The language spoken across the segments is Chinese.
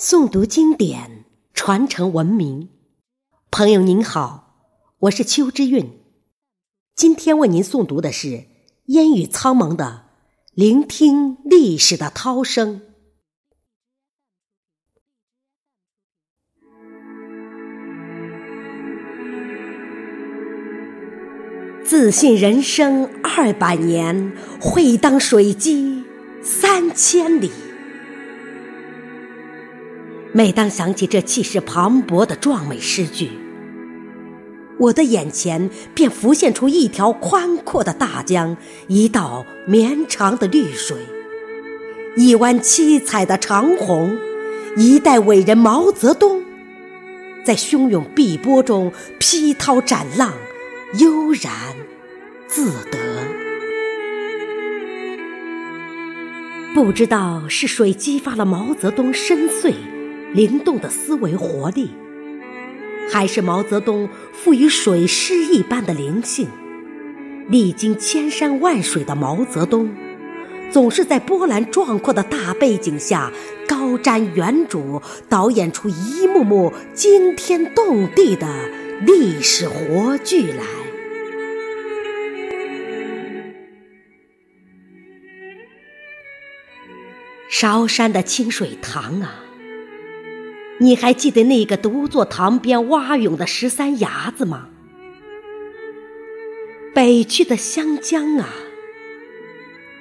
诵读经典，传承文明。朋友您好，我是邱之韵。今天为您诵读的是烟雨苍茫的《聆听历史的涛声》。自信人生二百年，会当水击三千里。每当想起这气势磅礴的壮美诗句，我的眼前便浮现出一条宽阔的大江，一道绵长的绿水，一湾七彩的长虹，一代伟人毛泽东，在汹涌碧波中劈涛斩浪，悠然自得。不知道是谁激发了毛泽东深邃。灵动的思维活力，还是毛泽东赋予水诗一般的灵性。历经千山万水的毛泽东，总是在波澜壮阔的大背景下高瞻远瞩，导演出一幕幕惊天动地的历史活剧来。韶山的清水塘啊！你还记得那个独坐塘边蛙泳的十三伢子吗？北去的湘江啊！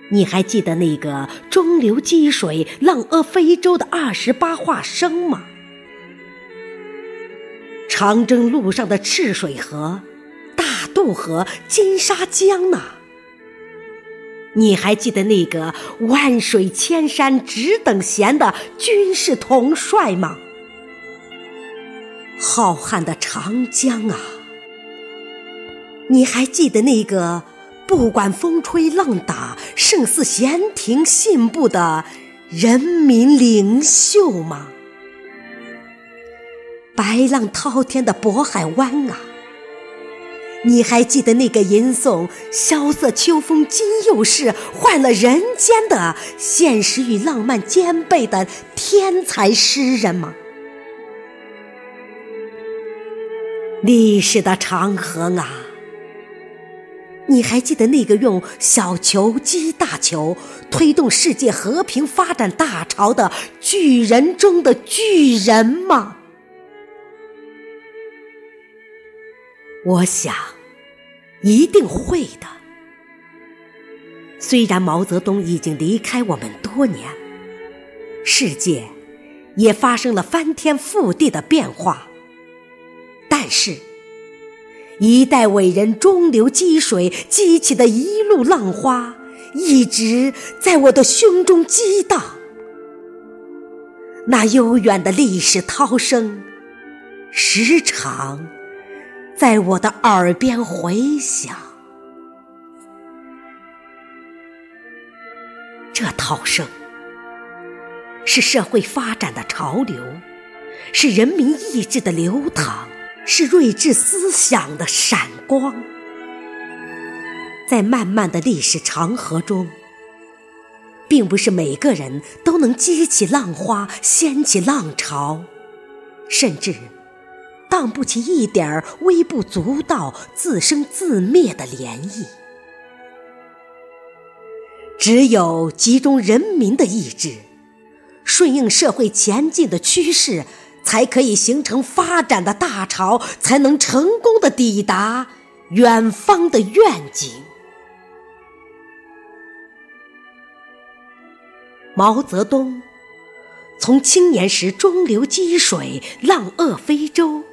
你还记得那个中流击水、浪遏飞舟的二十八画生吗？长征路上的赤水河、大渡河、金沙江呢？你还记得那个万水千山只等闲的军事统帅吗？浩瀚的长江啊，你还记得那个不管风吹浪打、胜似闲庭信步的人民领袖吗？白浪滔天的渤海湾啊，你还记得那个吟诵“萧瑟秋风今又是，换了人间”的现实与浪漫兼备的天才诗人吗？历史的长河啊，你还记得那个用小球击大球、推动世界和平发展大潮的巨人中的巨人吗？我想，一定会的。虽然毛泽东已经离开我们多年，世界也发生了翻天覆地的变化。但是，一代伟人中流击水激起的一路浪花，一直在我的胸中激荡。那悠远的历史涛声，时常在我的耳边回响。这涛声，是社会发展的潮流，是人民意志的流淌。是睿智思想的闪光，在漫漫的历史长河中，并不是每个人都能激起浪花、掀起浪潮，甚至荡不起一点微不足道、自生自灭的涟漪。只有集中人民的意志，顺应社会前进的趋势。才可以形成发展的大潮，才能成功的抵达远方的愿景。毛泽东从青年时中流击水、浪遏飞舟，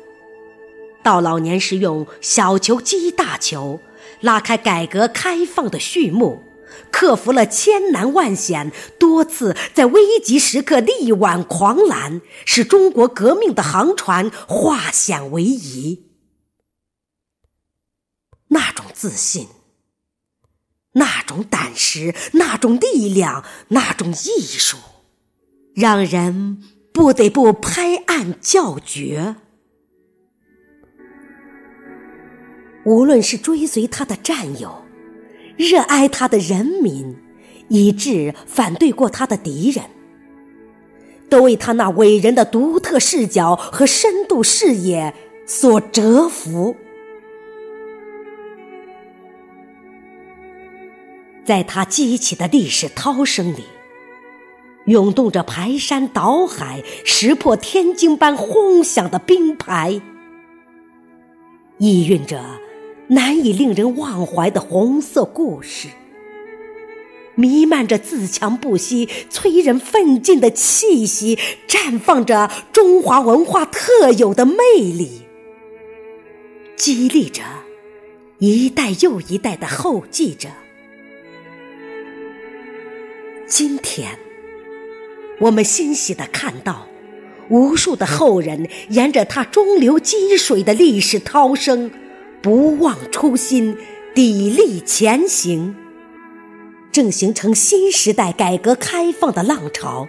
到老年时用小球击大球，拉开改革开放的序幕。克服了千难万险，多次在危急时刻力挽狂澜，使中国革命的航船化险为夷。那种自信，那种胆识，那种力量，那种艺术，让人不得不拍案叫绝。无论是追随他的战友。热爱他的人民，以致反对过他的敌人，都为他那伟人的独特视角和深度视野所折服。在他激起的历史涛声里，涌动着排山倒海、石破天惊般轰响的冰牌，意蕴着难以令人忘怀的红色故事，弥漫着自强不息、催人奋进的气息，绽放着中华文化特有的魅力，激励着一代又一代的后继者。今天，我们欣喜地看到，无数的后人沿着他中流击水的历史涛声，不忘初心，砥砺前行，正形成新时代改革开放的浪潮，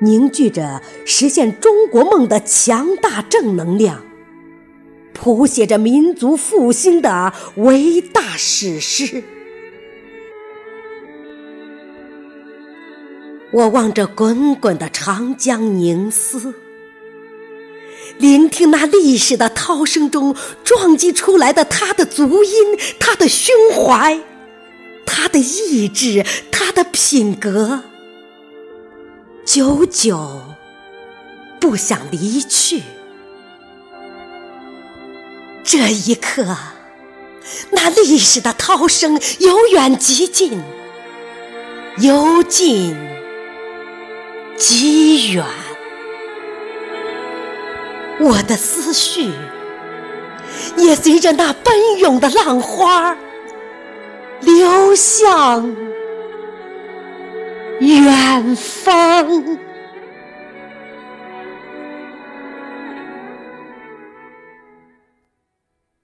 凝聚着实现中国梦的强大正能量，谱写着民族复兴的伟大史诗。我望着滚滚的长江凝思，聆听那历史的涛声中撞击出来的他的足音，他的胸怀，他的意志，他的品格，久久不想离去。这一刻，那历史的涛声由远及近，由近。及远，我的思绪也随着那奔涌的浪花流向远方。